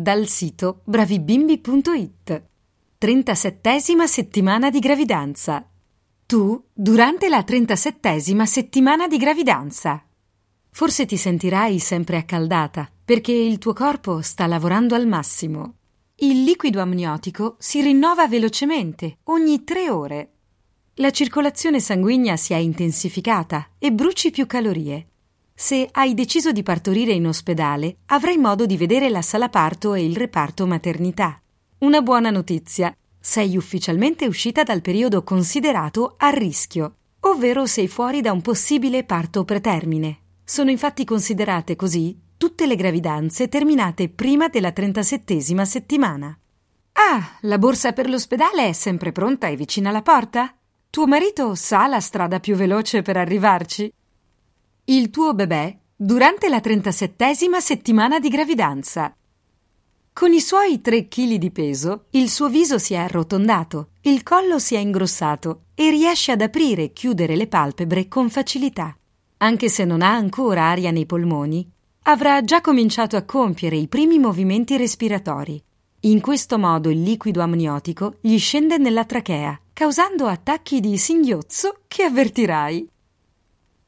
dal sito bravibimbi.it. 37 settimana di gravidanza. Tu durante la 37 settimana di gravidanza. Forse ti sentirai sempre accaldata perché il tuo corpo sta lavorando al massimo. Il liquido amniotico si rinnova velocemente ogni tre ore. La circolazione sanguigna si è intensificata e bruci più calorie. Se hai deciso di partorire in ospedale, avrai modo di vedere la sala parto e il reparto maternità. Una buona notizia. Sei ufficialmente uscita dal periodo considerato a rischio, ovvero sei fuori da un possibile parto pretermine. Sono infatti considerate così tutte le gravidanze terminate prima della 37 settimana. Ah, la borsa per l'ospedale è sempre pronta e vicina alla porta? Tuo marito sa la strada più veloce per arrivarci? Il tuo bebè durante la 37 settimana di gravidanza. Con i suoi 3 kg di peso, il suo viso si è arrotondato, il collo si è ingrossato e riesce ad aprire e chiudere le palpebre con facilità. Anche se non ha ancora aria nei polmoni, avrà già cominciato a compiere i primi movimenti respiratori. In questo modo il liquido amniotico gli scende nella trachea, causando attacchi di singhiozzo che avvertirai.